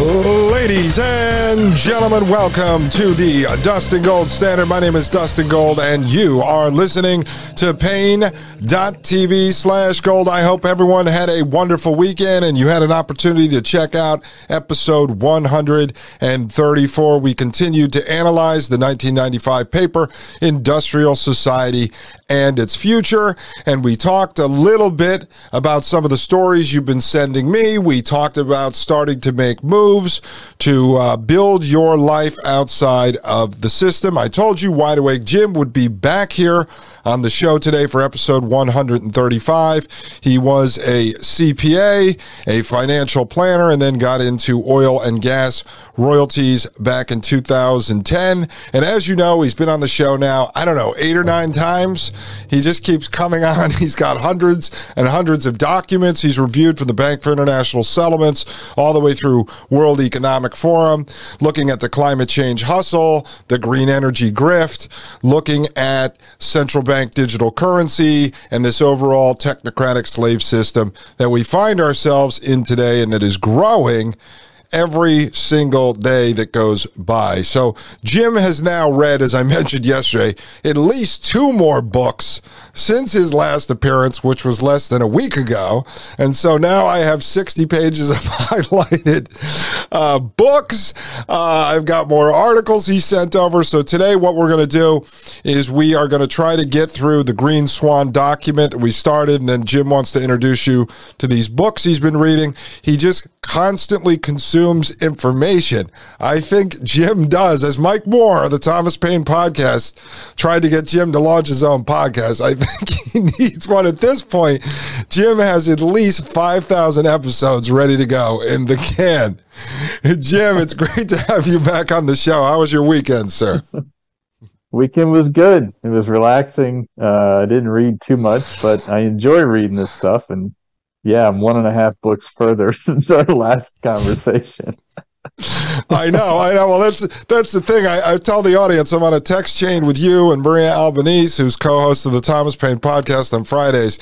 Ladies and gentlemen, welcome to the Dustin Gold Standard. My name is Dustin Gold, and you are listening to Paine.tv slash gold. I hope everyone had a wonderful weekend and you had an opportunity to check out episode 134. We continued to analyze the 1995 paper, Industrial Society and Its Future, and we talked a little bit about some of the stories you've been sending me. We talked about starting to make moves to uh, build your life outside of the system. I told you Wide Awake Jim would be back here on the show today for episode 135. He was a CPA, a financial planner, and then got into oil and gas royalties back in 2010. And as you know, he's been on the show now, I don't know, eight or nine times. He just keeps coming on. He's got hundreds and hundreds of documents he's reviewed from the Bank for International Settlements all the way through World Economic Forum, looking at the climate change hustle, the green energy grift, looking at central bank digital currency, and this overall technocratic slave system that we find ourselves in today and that is growing every single day that goes by. So Jim has now read, as I mentioned yesterday, at least two more books since his last appearance, which was less than a week ago. And so now I have 60 pages of highlighted uh, books. Uh, I've got more articles he sent over. So today, what we're going to do is we are going to try to get through the Green Swan document that we started. And then Jim wants to introduce you to these books he's been reading. He just constantly consumes information. I think Jim does, as Mike Moore of the Thomas Paine podcast tried to get Jim to launch his own podcast. I think he needs one at this point. Jim has at least 5,000 episodes ready to go in the can. Jim, it's great to have you back on the show. How was your weekend, sir? weekend was good. It was relaxing. Uh, I didn't read too much, but I enjoy reading this stuff and yeah, I'm one and a half books further since our last conversation. I know, I know. Well, that's that's the thing. I, I, tell the audience I'm on a text chain with you and Maria Albanese, who's co-host of the Thomas Paine podcast on Fridays,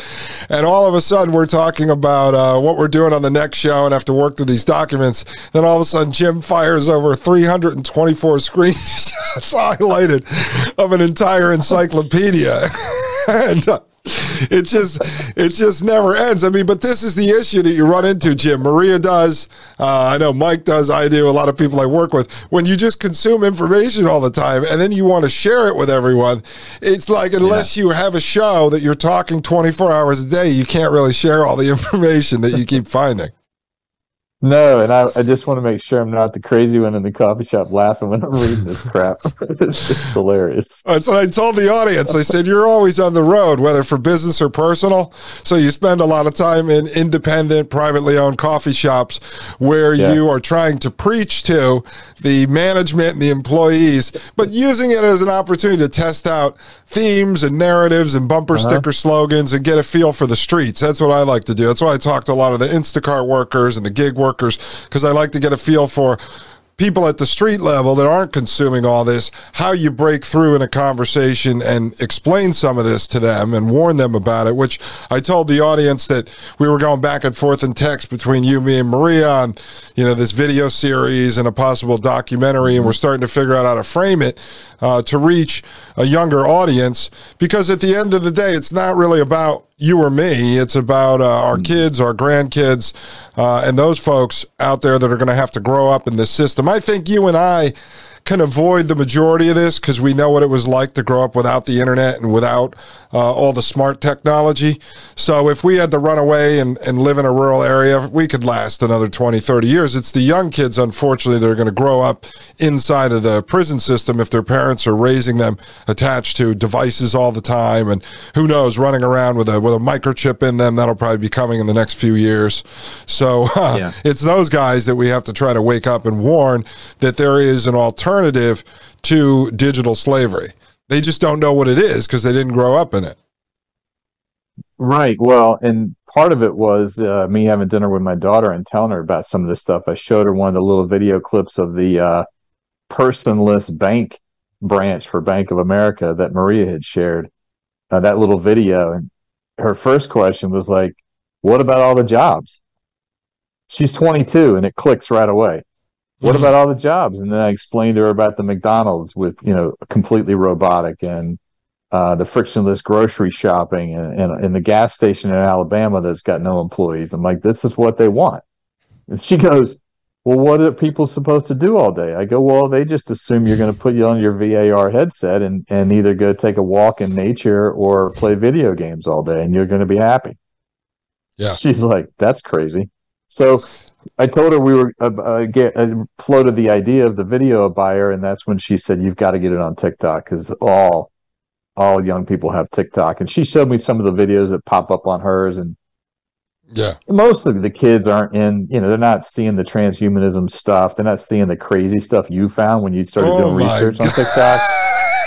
and all of a sudden we're talking about uh, what we're doing on the next show and have to work through these documents. Then all of a sudden Jim fires over 324 screenshots highlighted of an entire encyclopedia, and. Uh, it just it just never ends. I mean, but this is the issue that you run into, Jim. Maria does. Uh, I know Mike does. I do. A lot of people I work with. When you just consume information all the time and then you want to share it with everyone, it's like unless yeah. you have a show that you're talking 24 hours a day, you can't really share all the information that you keep finding. No, and I, I just want to make sure I'm not the crazy one in the coffee shop laughing when I'm reading this crap. it's just hilarious. That's what I told the audience. I said, You're always on the road, whether for business or personal. So you spend a lot of time in independent, privately owned coffee shops where yeah. you are trying to preach to the management and the employees, but using it as an opportunity to test out themes and narratives and bumper uh-huh. sticker slogans and get a feel for the streets. That's what I like to do. That's why I talk to a lot of the Instacart workers and the gig workers because I like to get a feel for people at the street level that aren't consuming all this, how you break through in a conversation and explain some of this to them and warn them about it, which I told the audience that we were going back and forth in text between you, me, and Maria on, you know, this video series and a possible documentary. And we're starting to figure out how to frame it uh, to reach a younger audience because at the end of the day, it's not really about you or me. It's about uh, our kids, our grandkids, uh, and those folks out there that are going to have to grow up in this system. I think you and I can avoid the majority of this because we know what it was like to grow up without the internet and without uh, all the smart technology. So if we had to run away and, and live in a rural area, we could last another 20, 30 years. It's the young kids, unfortunately, that are going to grow up inside of the prison system if their parents are raising them attached to devices all the time and who knows, running around with a with a microchip in them. That'll probably be coming in the next few years. So uh, Yeah. it's those guys that we have to try to wake up and warn that there is an alternative to digital slavery. They just don't know what it is because they didn't grow up in it. Right. Well, and part of it was uh, me having dinner with my daughter and telling her about some of this stuff. I showed her one of the little video clips of the uh, personless bank branch for Bank of America that Maria had shared. Uh, that little video, and her first question was like, "What about all the jobs?" She's 22, and it clicks right away. What Mhm. about all the jobs? And then I explained to her about the McDonald's with you know completely robotic and uh, the frictionless grocery shopping and, and, and the gas station in Alabama that's got no employees. I'm like, this is what they want. And she goes, well, what are people supposed to do all day? I go, well, they just assume you're going to put you on your VR headset and, and either go take a walk in nature or play video games all day and you're going to be happy. Yeah. She's like, that's crazy. So I told her we were uh, uh, get uh, floated the idea of the video buyer, and that's when she said, "You've got to get it on TikTok because all all young people have TikTok." And she showed me some of the videos that pop up on hers, and Yeah. most of the kids aren't in. You know, they're not seeing the transhumanism stuff. They're not seeing the crazy stuff you found when you started Oh doing research on TikTok.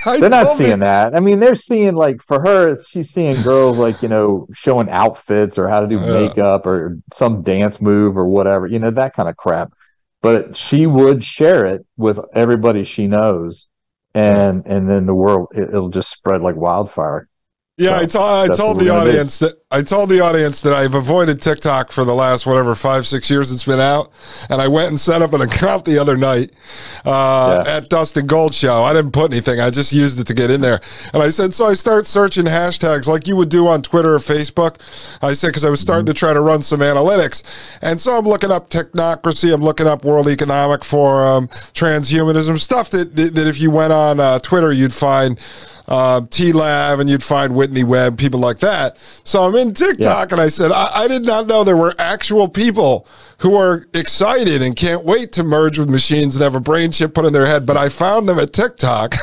They're not told me- seeing that. I mean, they're seeing like for her, she's seeing girls like you know showing outfits or how to do Yeah. makeup or some dance move or whatever, you know that kind of crap. But she would share it with everybody she knows, and and then the world it, it'll just spread like wildfire. Yeah, I So, told told the we're gonna do. audience that I told the audience that I've avoided TikTok for the last whatever five six years it's been out, and I went and set up an account the other night uh, Yeah. at Dustin Gold Show. I didn't put anything; I just used it to get in there. And I said, so I start searching hashtags like you would do on Twitter or Facebook. I said because I was starting to try to run some analytics, and so I'm looking up technocracy. I'm looking up World Economic Forum, transhumanism stuff that that, that if you went on uh, Twitter you'd find uh, T Lab and you'd find Whitney Webb, people like that. So I'm in TikTok and I said, I, I did not know there were actual people who are excited and can't wait to merge with machines and have a brain chip put in their head, but I found them at TikTok.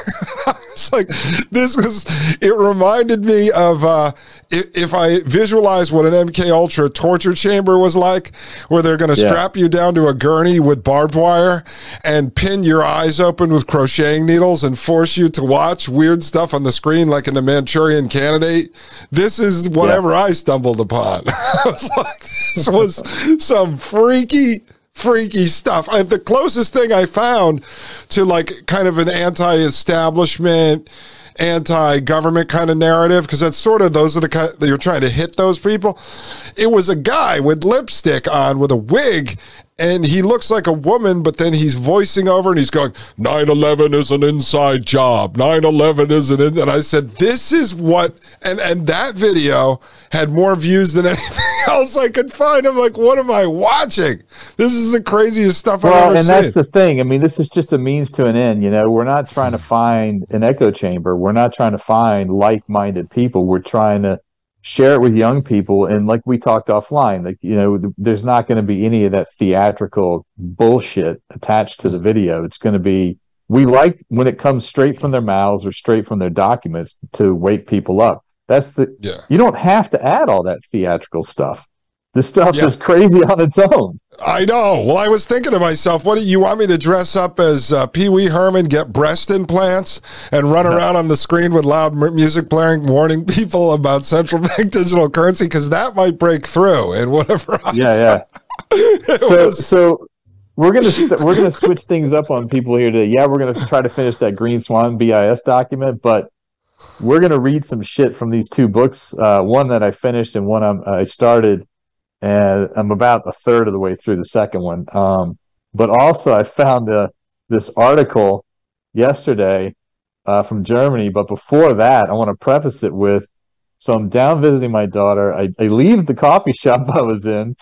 it's like, this was, it reminded me of, uh, if, if I visualize what an MK Ultra torture chamber was like, where they're going to Yeah. strap you down to a gurney with barbed wire and pin your eyes open with crocheting needles and force you to watch weird stuff on the screen, like in the Manchurian Candidate. This is whatever I stumbled upon. I was like, this was some freaky. Freaky stuff. I, the closest thing I found to like kind of an anti-establishment, anti-government kind of narrative, because that's sort of those are the kind that you're trying to hit those people. It was a guy with lipstick on with a wig, and he looks like a woman, but then he's voicing over and he's going, 9 11 is an inside job. 9 11 is an. In-. And I said, This is what. And, and that video had more views than anything else I could find. I'm like, What am I watching? This is the craziest stuff I've Well, ever and seen. that's the thing. I mean, this is just a means to an end. You know, we're not trying to find an echo chamber. We're not trying to find like-minded people. We're trying to share it with young people. And like we talked offline, like you know, th- there's not going to be any of that theatrical bullshit attached to the video. It's going to be we like when it comes straight from their mouths or straight from their documents to wake people up. That's the yeah. you don't have to add all that theatrical stuff. This stuff Yeah. is crazy on its own. I know. Well, I was thinking to myself, what do you want me to dress up as uh, Pee Wee Herman, get breast implants, and run around on the screen with loud music blaring, warning people about central bank digital currency? Because that might break through and whatever. I- Yeah, yeah. so was- so we're gonna st- we're gonna switch things up on people here today. Yeah, we're gonna try to finish that Green Swan BIS document, but we're gonna read some shit from these two books. Uh, one that I finished and one I'm, I started, and I'm about a third of the way through the second one. Um, but also I found uh, this article yesterday uh, from Germany. But before that, I want to preface it with so I'm down visiting my daughter. I, I leave the coffee shop I was in,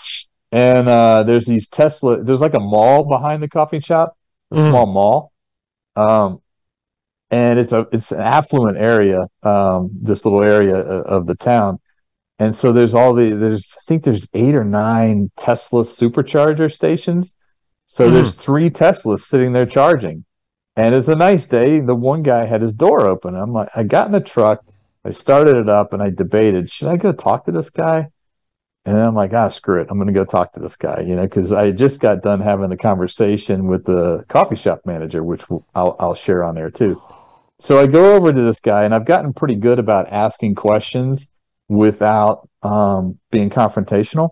and uh, there's these Tesla. There's like a mall behind the coffee shop, a Mhm. small mall, um, and it's a it's an affluent area. Um, this little area of the town, and so there's all the there's I think there's eight or nine Tesla supercharger stations. So Mhm. there's three Teslas sitting there charging, and it's a nice day. The one guy had his door open. I'm like, I got in the truck. I started it up and I debated, should I go talk to this guy? And I'm like, ah, screw it. I'm going to go talk to this guy, you know, because I just got done having the conversation with the coffee shop manager, which I'll, I'll share on there too. So I go over to this guy, and I've gotten pretty good about asking questions without um, being confrontational.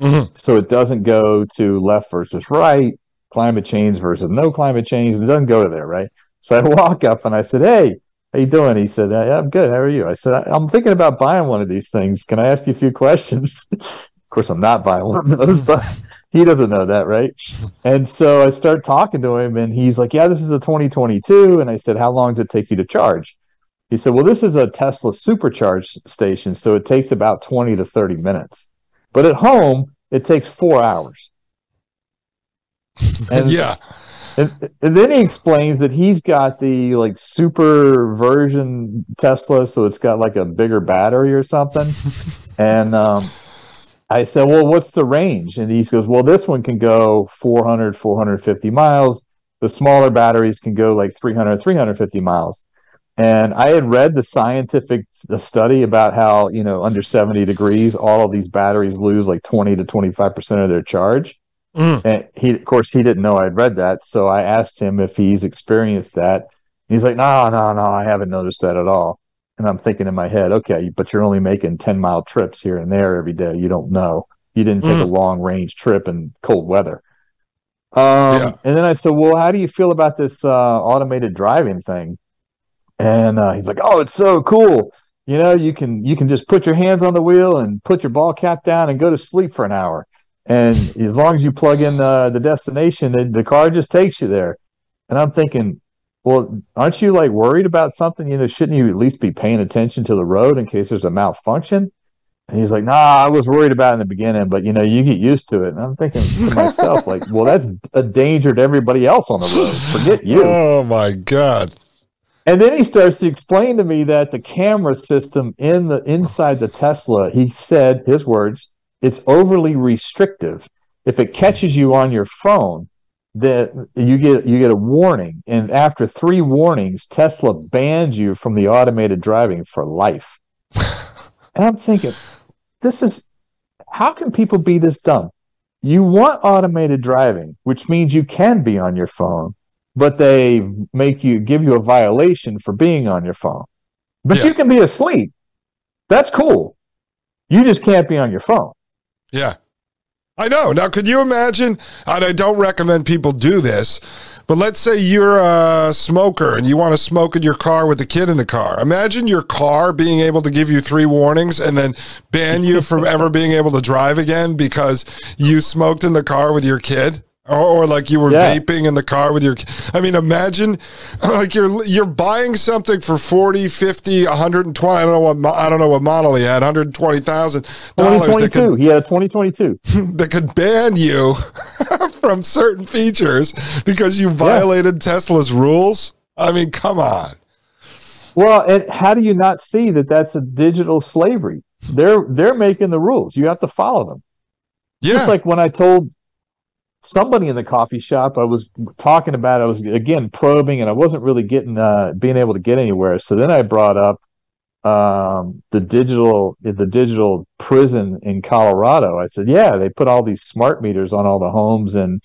Mm-hmm. So it doesn't go to left versus right, climate change versus no climate change. It doesn't go to there, right? So I walk up and I said, "Hey, how you doing?" He said, "I'm good. How are you?" I said, "I'm thinking about buying one of these things. Can I ask you a few questions?" of course, I'm not buying one of those, but he doesn't know that, right? And so I start talking to him, and he's like, "Yeah, this is a 2022." And I said, "How long does it take you to charge?" He said, "Well, this is a Tesla supercharge station, so it takes about 20 to 30 minutes, but at home it takes four hours." And yeah. And, and, then he explains that he's got the like super version Tesla, so it's got like a bigger battery or something. and um, I said, Well, what's the range? And he goes, Well, this one can go 400, 450 miles. The smaller batteries can go like 300, 350 miles. And I had read the scientific study about how, you know, under 70 degrees, all of these batteries lose like 20 to 25% of their charge. Mm. And he, of course, he didn't know I'd read that. So I asked him if he's experienced that. He's like, no, no, no, I haven't noticed that at all. And I'm thinking in my head, okay, but you're only making 10 mile trips here and there every day. You don't know. You didn't take mm. a long range trip in cold weather. Um, yeah. And then I said, well, how do you feel about this uh, automated driving thing? And uh, he's like, oh, it's so cool. You know, you can you can just put your hands on the wheel and put your ball cap down and go to sleep for an hour. And as long as you plug in uh, the destination, the, the car just takes you there. And I'm thinking, well, aren't you like worried about something? You know, shouldn't you at least be paying attention to the road in case there's a malfunction? And he's like, nah, I was worried about in the beginning, but you know, you get used to it. And I'm thinking to myself, like, well, that's a danger to everybody else on the road. Forget you. Oh my God. And then he starts to explain to me that the camera system in the inside the Tesla, he said his words, it's overly restrictive. If it catches you on your phone, that you get you get a warning, and after three warnings, Tesla bans you from the automated driving for life. and I'm thinking, this is how can people be this dumb? You want automated driving, which means you can be on your phone, but they make you give you a violation for being on your phone. But yeah. you can be asleep. That's cool. You just can't be on your phone. Yeah. I know. Now, could you imagine? And I don't recommend people do this, but let's say you're a smoker and you want to smoke in your car with the kid in the car. Imagine your car being able to give you three warnings and then ban you from ever being able to drive again because you smoked in the car with your kid. Or, or, like you were yeah. vaping in the car with your i mean imagine like you're you're buying something for 40 50 120 i don't know what i don't know what model he had 120000 2022 he had a 2022 that could ban you from certain features because you violated yeah. tesla's rules? I mean come on. Well and how do you not see that that's a digital slavery? They're they're making the rules. You have to follow them. Yeah. just like when i told somebody in the coffee shop I was talking about I was again probing and I wasn't really getting uh being able to get anywhere. So then I brought up um the digital the digital prison in Colorado. I said, "Yeah, they put all these smart meters on all the homes and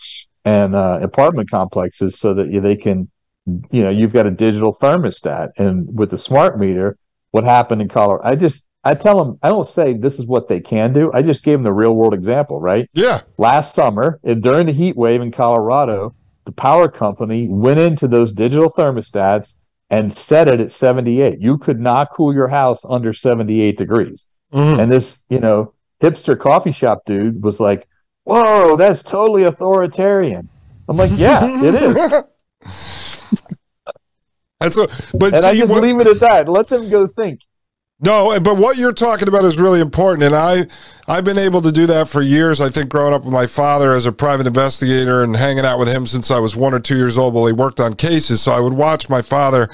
and uh, apartment complexes so that they can you know, you've got a digital thermostat and with the smart meter what happened in Colorado I just I tell them, I don't say this is what they can do. I just gave them the real world example, right? Yeah. Last summer, and during the heat wave in Colorado, the power company went into those digital thermostats and set it at 78. You could not cool your house under 78 degrees. Mm-hmm. And this, you know, hipster coffee shop dude was like, Whoa, that's totally authoritarian. I'm like, Yeah, it is. And so, but and see, I just what, leave it at that. Let them go think. No, but what you're talking about is really important, and I I've been able to do that for years. I think growing up with my father as a private investigator and hanging out with him since I was one or two years old while he worked on cases. So I would watch my father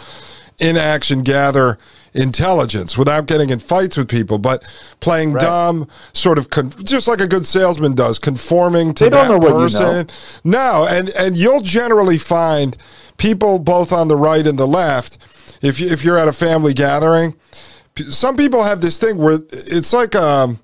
in action gather intelligence without getting in fights with people, but playing right. dumb, sort of con- just like a good salesman does, conforming to they that person. You know. No, and and you'll generally find people both on the right and the left. If you, if you're at a family gathering some people have this thing where it's like um,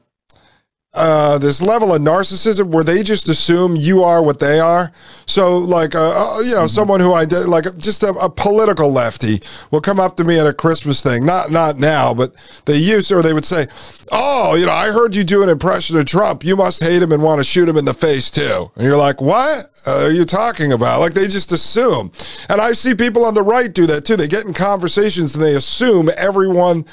uh, this level of narcissism where they just assume you are what they are. So, like, uh, uh, you know, mm-hmm. someone who I did, like, just a, a, political lefty will come up to me at a Christmas thing. Not not now, but they used to, or they would say, "Oh, you know, I heard you do an impression of Trump. You must hate him and want to shoot him in the face too." And you're like, "What are you talking about?" Like they just assume. And I see people on the right do that too. They get in conversations and they assume everyone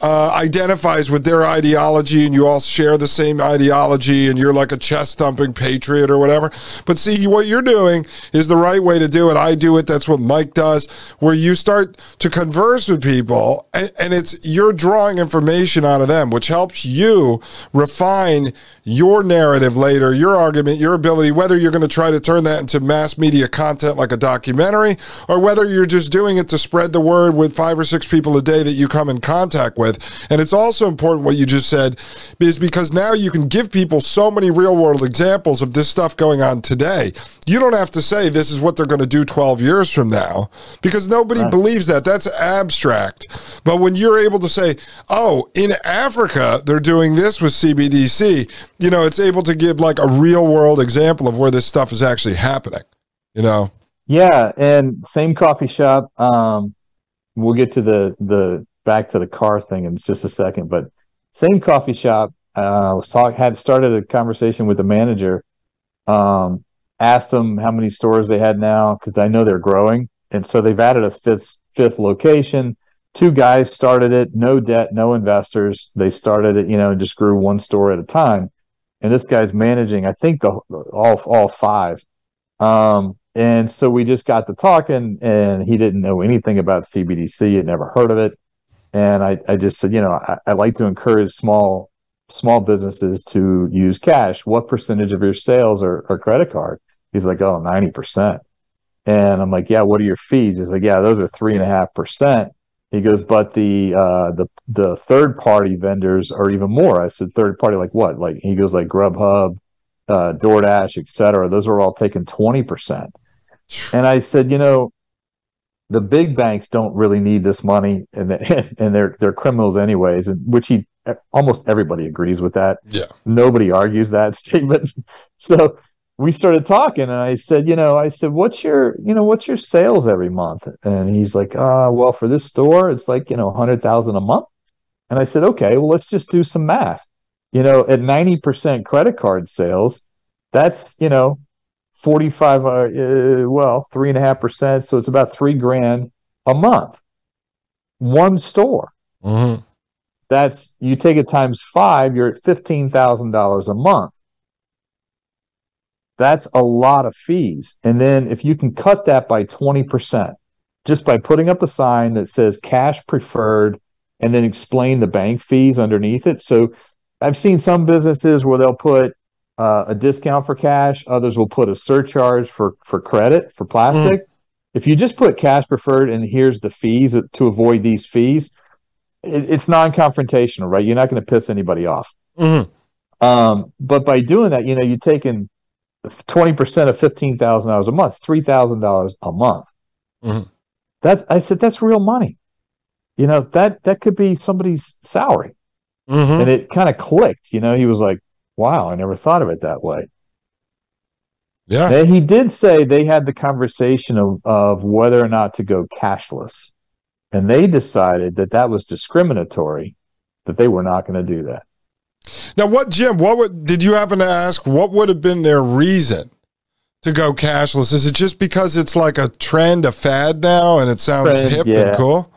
uh, identifies with their ideology and you all share the same ideology and you're like a chest thumping patriot or whatever. But see, what you're doing is the right way to do it. I do it. That's what Mike does, where you start to converse with people and, and it's you're drawing information out of them, which helps you refine your narrative later, your argument, your ability, whether you're going to try to turn that into mass media content like a documentary or whether you're just doing it to spread the word with five or six people a day that you come in contact with. And it's also important what you just said is because now you can give people so many real world examples of this stuff going on today. You don't have to say this is what they're going to do 12 years from now because nobody right. believes that. That's abstract. But when you're able to say, oh, in Africa, they're doing this with CBDC, you know, it's able to give like a real world example of where this stuff is actually happening, you know? Yeah. And same coffee shop. Um, we'll get to the, the back to the car thing in just a second, but same coffee shop. Uh, was talk had started a conversation with the manager. Um, asked them how many stores they had now because I know they're growing, and so they've added a fifth fifth location. Two guys started it, no debt, no investors. They started it, you know, and just grew one store at a time. And this guy's managing, I think, the all all five. Um, and so we just got to talking, and he didn't know anything about CBDC. Had never heard of it. And I, I just said, you know, I, I like to encourage small small businesses to use cash. What percentage of your sales are, are credit card? He's like, oh, 90%. And I'm like, yeah, what are your fees? He's like, yeah, those are three and a half percent. He goes, but the uh, the the third party vendors are even more. I said, third party, like what? Like he goes, like Grubhub, uh, DoorDash, etc. Those are all taking twenty percent. And I said, you know, the big banks don't really need this money and and they're they're criminals anyways and which he almost everybody agrees with that. Yeah. Nobody argues that statement. So we started talking and i said you know i said what's your you know what's your sales every month? And he's like uh well for this store it's like you know 100000 a month. And i said okay well let's just do some math. You know at 90% credit card sales that's you know 45 uh, uh, well three and a half percent. So it's about three grand a month. One store. Mm-hmm. That's you take it times five you're at $15000 a month that's a lot of fees and then if you can cut that by 20% just by putting up a sign that says cash preferred and then explain the bank fees underneath it so i've seen some businesses where they'll put uh, a discount for cash. Others will put a surcharge for for credit for plastic. Mm. If you just put cash preferred and here's the fees to avoid these fees, it, it's non-confrontational, right? You're not going to piss anybody off. Mm-hmm. Um, but by doing that, you know, you're taking twenty percent of fifteen thousand dollars a month, three thousand dollars a month. Mm-hmm. That's I said that's real money. You know that that could be somebody's salary, mm-hmm. and it kind of clicked. You know, he was like, wow, I never thought of it that way. Yeah. And he did say they had the conversation of, of whether or not to go cashless. And they decided that that was discriminatory, that they were not going to do that. Now, what, Jim, what would, did you happen to ask, what would have been their reason to go cashless? Is it just because it's like a trend, a fad now, and it sounds trend, hip yeah. and cool?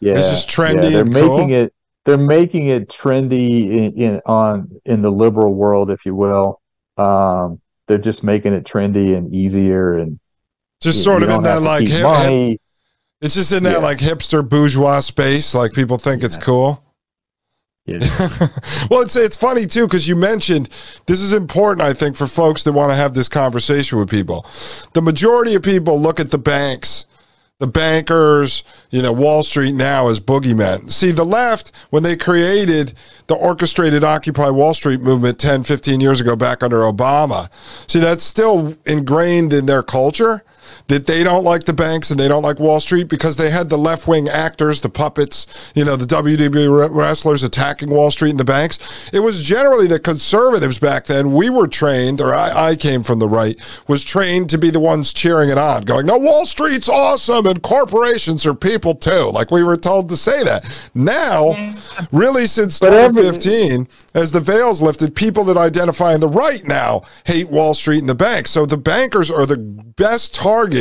Yeah. It's just trendy yeah, they're and making cool? it they're making it trendy in, in, on in the liberal world, if you will. Um, they're just making it trendy and easier and just sort of in that like hip, hip, it's just in that yeah. like hipster bourgeois space. Like people think yeah. it's cool. Yeah. well, it's it's funny too because you mentioned this is important. I think for folks that want to have this conversation with people, the majority of people look at the banks the bankers, you know, Wall Street now as boogeymen. See, the left, when they created the orchestrated Occupy Wall Street movement 10, 15 years ago back under Obama, see, that's still ingrained in their culture. That they don't like the banks and they don't like Wall Street because they had the left wing actors, the puppets, you know, the WWE wrestlers attacking Wall Street and the banks. It was generally the conservatives back then. We were trained, or I, I came from the right, was trained to be the ones cheering it on, going, no, Wall Street's awesome and corporations are people too. Like we were told to say that. Now, really since 2015, as the veil's lifted, people that identify in the right now hate Wall Street and the banks. So the bankers are the best target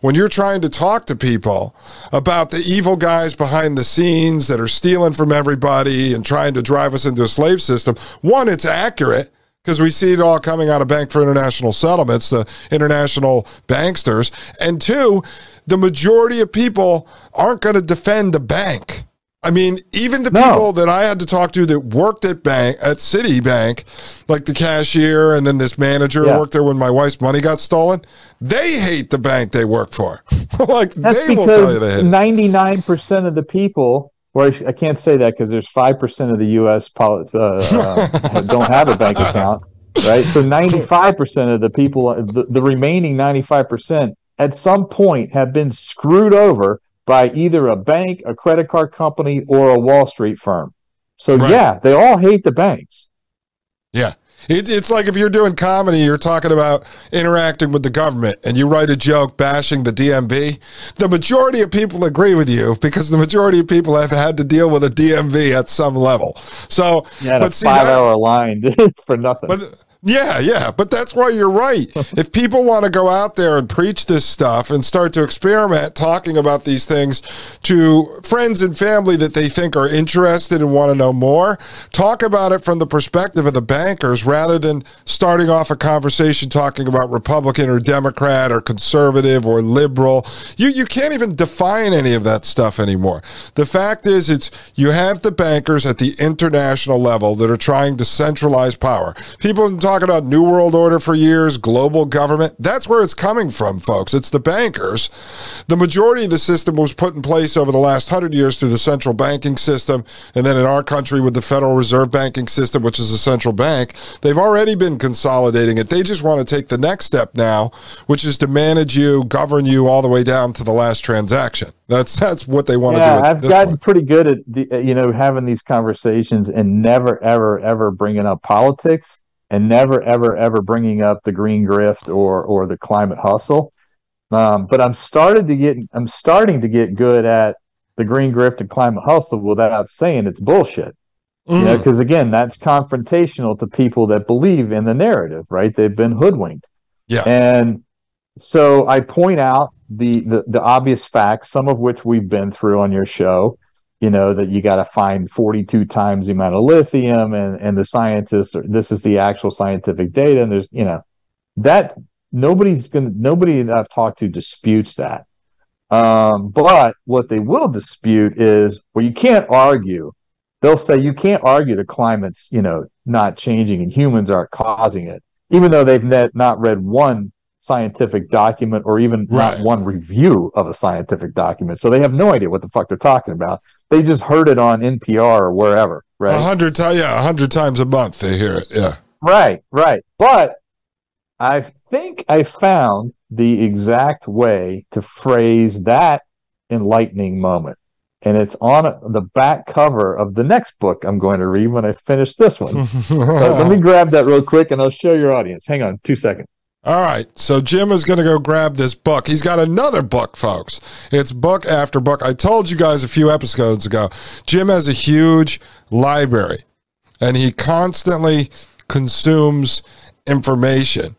when you're trying to talk to people about the evil guys behind the scenes that are stealing from everybody and trying to drive us into a slave system. One, it's accurate because we see it all coming out of Bank for International Settlements, the international banksters. And two, the majority of people aren't going to defend the bank. I mean, even the no. people that I had to talk to that worked at bank at Citibank, like the cashier and then this manager yeah. worked there when my wife's money got stolen, they hate the bank they work for. like That's they will tell you they Ninety nine percent of the people, or I can't say that because there's five percent of the U.S. Uh, uh, don't have a bank account, right? So ninety five percent of the people, the, the remaining ninety five percent, at some point have been screwed over by either a bank, a credit card company, or a Wall Street firm. So right. yeah, they all hate the banks. Yeah. It's, it's like if you're doing comedy, you're talking about interacting with the government and you write a joke bashing the DMV. The majority of people agree with you because the majority of people have had to deal with a DMV at some level. So, yeah, but a see, five that, hour line for nothing. But, yeah, yeah, but that's why you're right. if people want to go out there and preach this stuff and start to experiment talking about these things to friends and family that they think are interested and want to know more, talk about it from the perspective of the bankers rather than starting off a conversation talking about Republican or Democrat or conservative or liberal. You you can't even define any of that stuff anymore. The fact is it's you have the bankers at the international level that are trying to centralize power. People talking about New World Order for years, global government. That's where it's coming from, folks. It's the bankers. The majority of the system was put in place over the last hundred years through the central banking system. And then in our country with the Federal Reserve banking system, which is a central bank, they've already been consolidating it. They just want to take the next step now, which is to manage you, govern you all the way down to the last transaction. That's that's what they want yeah, to do. I've gotten point. pretty good at the, you know having these conversations and never ever ever bringing up politics and never ever ever bringing up the green grift or or the climate hustle. Um, but I'm started to get I'm starting to get good at the green grift and climate hustle without saying it's bullshit. Mm. You know, because mm. again, that's confrontational to people that believe in the narrative, right? They've been hoodwinked. Yeah. And so I point out the, the the obvious facts, some of which we've been through on your show, you know that you got to find 42 times the amount of lithium and and the scientists are, this is the actual scientific data and there's you know that nobody's gonna nobody that i've talked to disputes that. Um, but what they will dispute is well you can't argue. They'll say you can't argue the climate's you know not changing and humans aren't causing it even though they've net, not read one scientific document or even right. not one review of a scientific document so they have no idea what the fuck they're talking about they just heard it on NPR or wherever, right? A hundred times, yeah, a hundred times a month they hear it, yeah. Right, right. But I think I found the exact way to phrase that enlightening moment. And it's on the back cover of the next book I'm going to read when I finish this one. so let me grab that real quick and I'll show your audience. Hang on two seconds. All right. So Jim is going to go grab this book. He's got another book, folks. It's book after book. I told you guys a few episodes ago, Jim has a huge library and he constantly consumes information.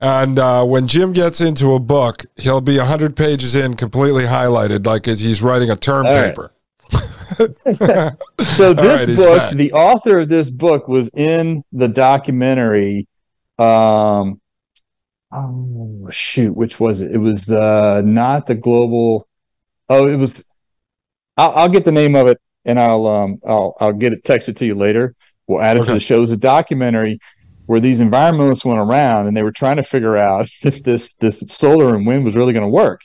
And uh, when Jim gets into a book, he'll be 100 pages in, completely highlighted, like he's writing a term All paper. Right. so this right, book, the author of this book was in the documentary um, oh shoot, which was it? It was uh not the global. Oh, it was. I'll, I'll get the name of it and I'll um I'll I'll get it texted to you later. We'll add it okay. to the show. Was a documentary where these environmentalists went around and they were trying to figure out if this this solar and wind was really going to work,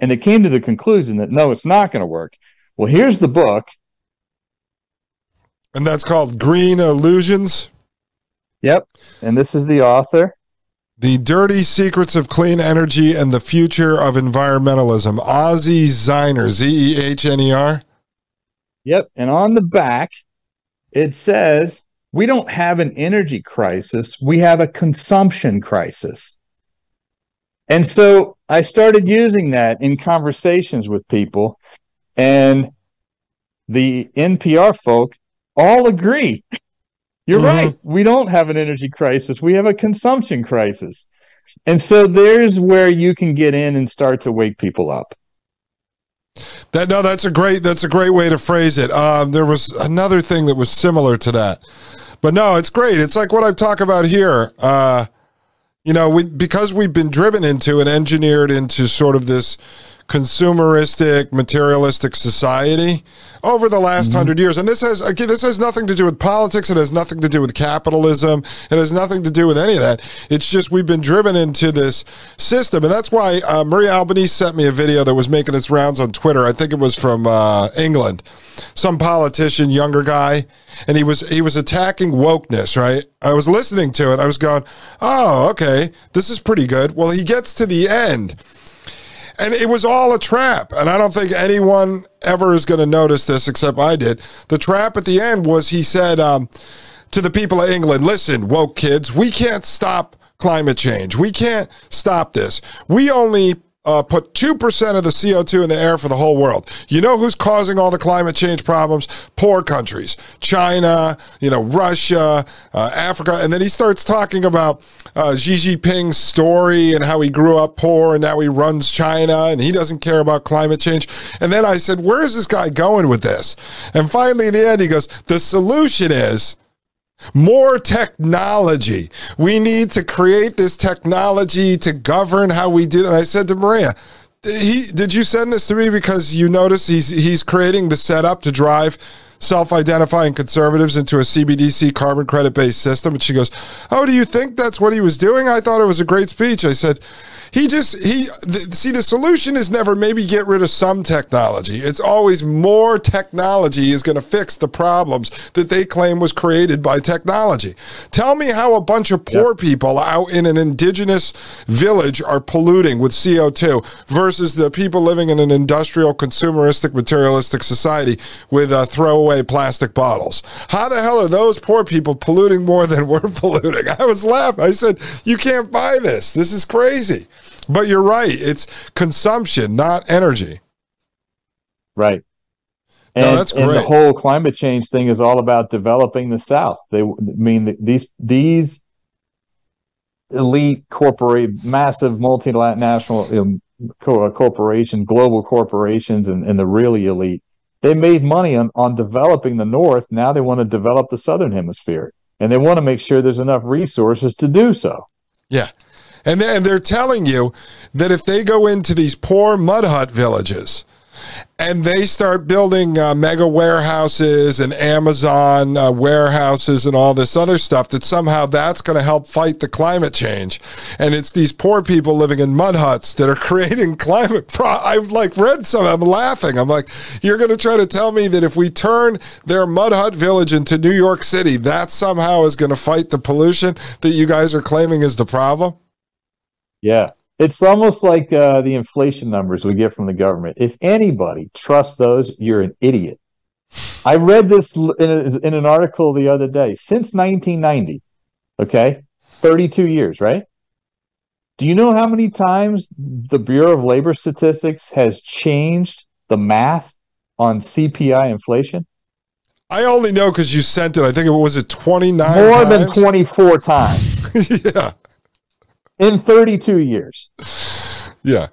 and they came to the conclusion that no, it's not going to work. Well, here's the book, and that's called Green Illusions. Yep, and this is the author. The Dirty Secrets of Clean Energy and the Future of Environmentalism. Ozzy Zehner, Z E H N E R. Yep. And on the back, it says, we don't have an energy crisis, we have a consumption crisis. And so I started using that in conversations with people, and the NPR folk all agree. You're mm-hmm. right. We don't have an energy crisis. We have a consumption crisis. And so there's where you can get in and start to wake people up. That no, that's a great that's a great way to phrase it. Um, there was another thing that was similar to that, but no, it's great. It's like what I talk about here. Uh, you know, we because we've been driven into and engineered into sort of this consumeristic, materialistic society over the last mm-hmm. hundred years. And this has again, this has nothing to do with politics. It has nothing to do with capitalism. It has nothing to do with any of that. It's just we've been driven into this system, and that's why uh, Maria Albanese sent me a video that was making its rounds on Twitter. I think it was from uh, England, some politician, younger guy, and he was he was attacking wokeness. Right? I was listening to it. I was going, "Oh, okay, this is pretty good." Well, he gets to the end and it was all a trap. And I don't think anyone ever is going to notice this except I did. The trap at the end was he said um, to the people of England, listen, woke kids, we can't stop climate change. We can't stop this. We only uh, put 2% of the CO2 in the air for the whole world. You know who's causing all the climate change problems? Poor countries. China, you know, Russia, uh, Africa. And then he starts talking about uh, Xi Jinping's story and how he grew up poor and now he runs China and he doesn't care about climate change. And then I said, where is this guy going with this? And finally, in the end, he goes, the solution is more technology. We need to create this technology to govern how we do. And I said to Maria, he did you send this to me because you notice he's he's creating the setup to drive self-identifying conservatives into a CBDC carbon credit based system and she goes, "Oh, do you think that's what he was doing? I thought it was a great speech." I said, he just he th- see the solution is never maybe get rid of some technology. It's always more technology is going to fix the problems that they claim was created by technology. Tell me how a bunch of poor yep. people out in an indigenous village are polluting with CO2 versus the people living in an industrial, consumeristic, materialistic society with uh, throwaway plastic bottles. How the hell are those poor people polluting more than we're polluting? I was laughing. I said, "You can't buy this. This is crazy." But you're right. It's consumption, not energy. Right. And, no, that's great. and the whole climate change thing is all about developing the South. They I mean these these elite corporate, massive multinational um, uh, corporation, global corporations, and, and the really elite. They made money on, on developing the North. Now they want to develop the Southern Hemisphere, and they want to make sure there's enough resources to do so. Yeah, and they're telling you that if they go into these poor mud hut villages and they start building uh, mega warehouses and Amazon uh, warehouses and all this other stuff, that somehow that's going to help fight the climate change. And it's these poor people living in mud huts that are creating climate. Pro- I've like read some. I'm laughing. I'm like, you're going to try to tell me that if we turn their mud hut village into New York City, that somehow is going to fight the pollution that you guys are claiming is the problem? Yeah. It's almost like uh, the inflation numbers we get from the government. If anybody trusts those, you're an idiot. I read this in, a, in an article the other day. Since 1990, okay, 32 years, right? Do you know how many times the Bureau of Labor Statistics has changed the math on CPI inflation? I only know because you sent it. I think it was it 29 More times? than 24 times. yeah in 32 years. Yeah.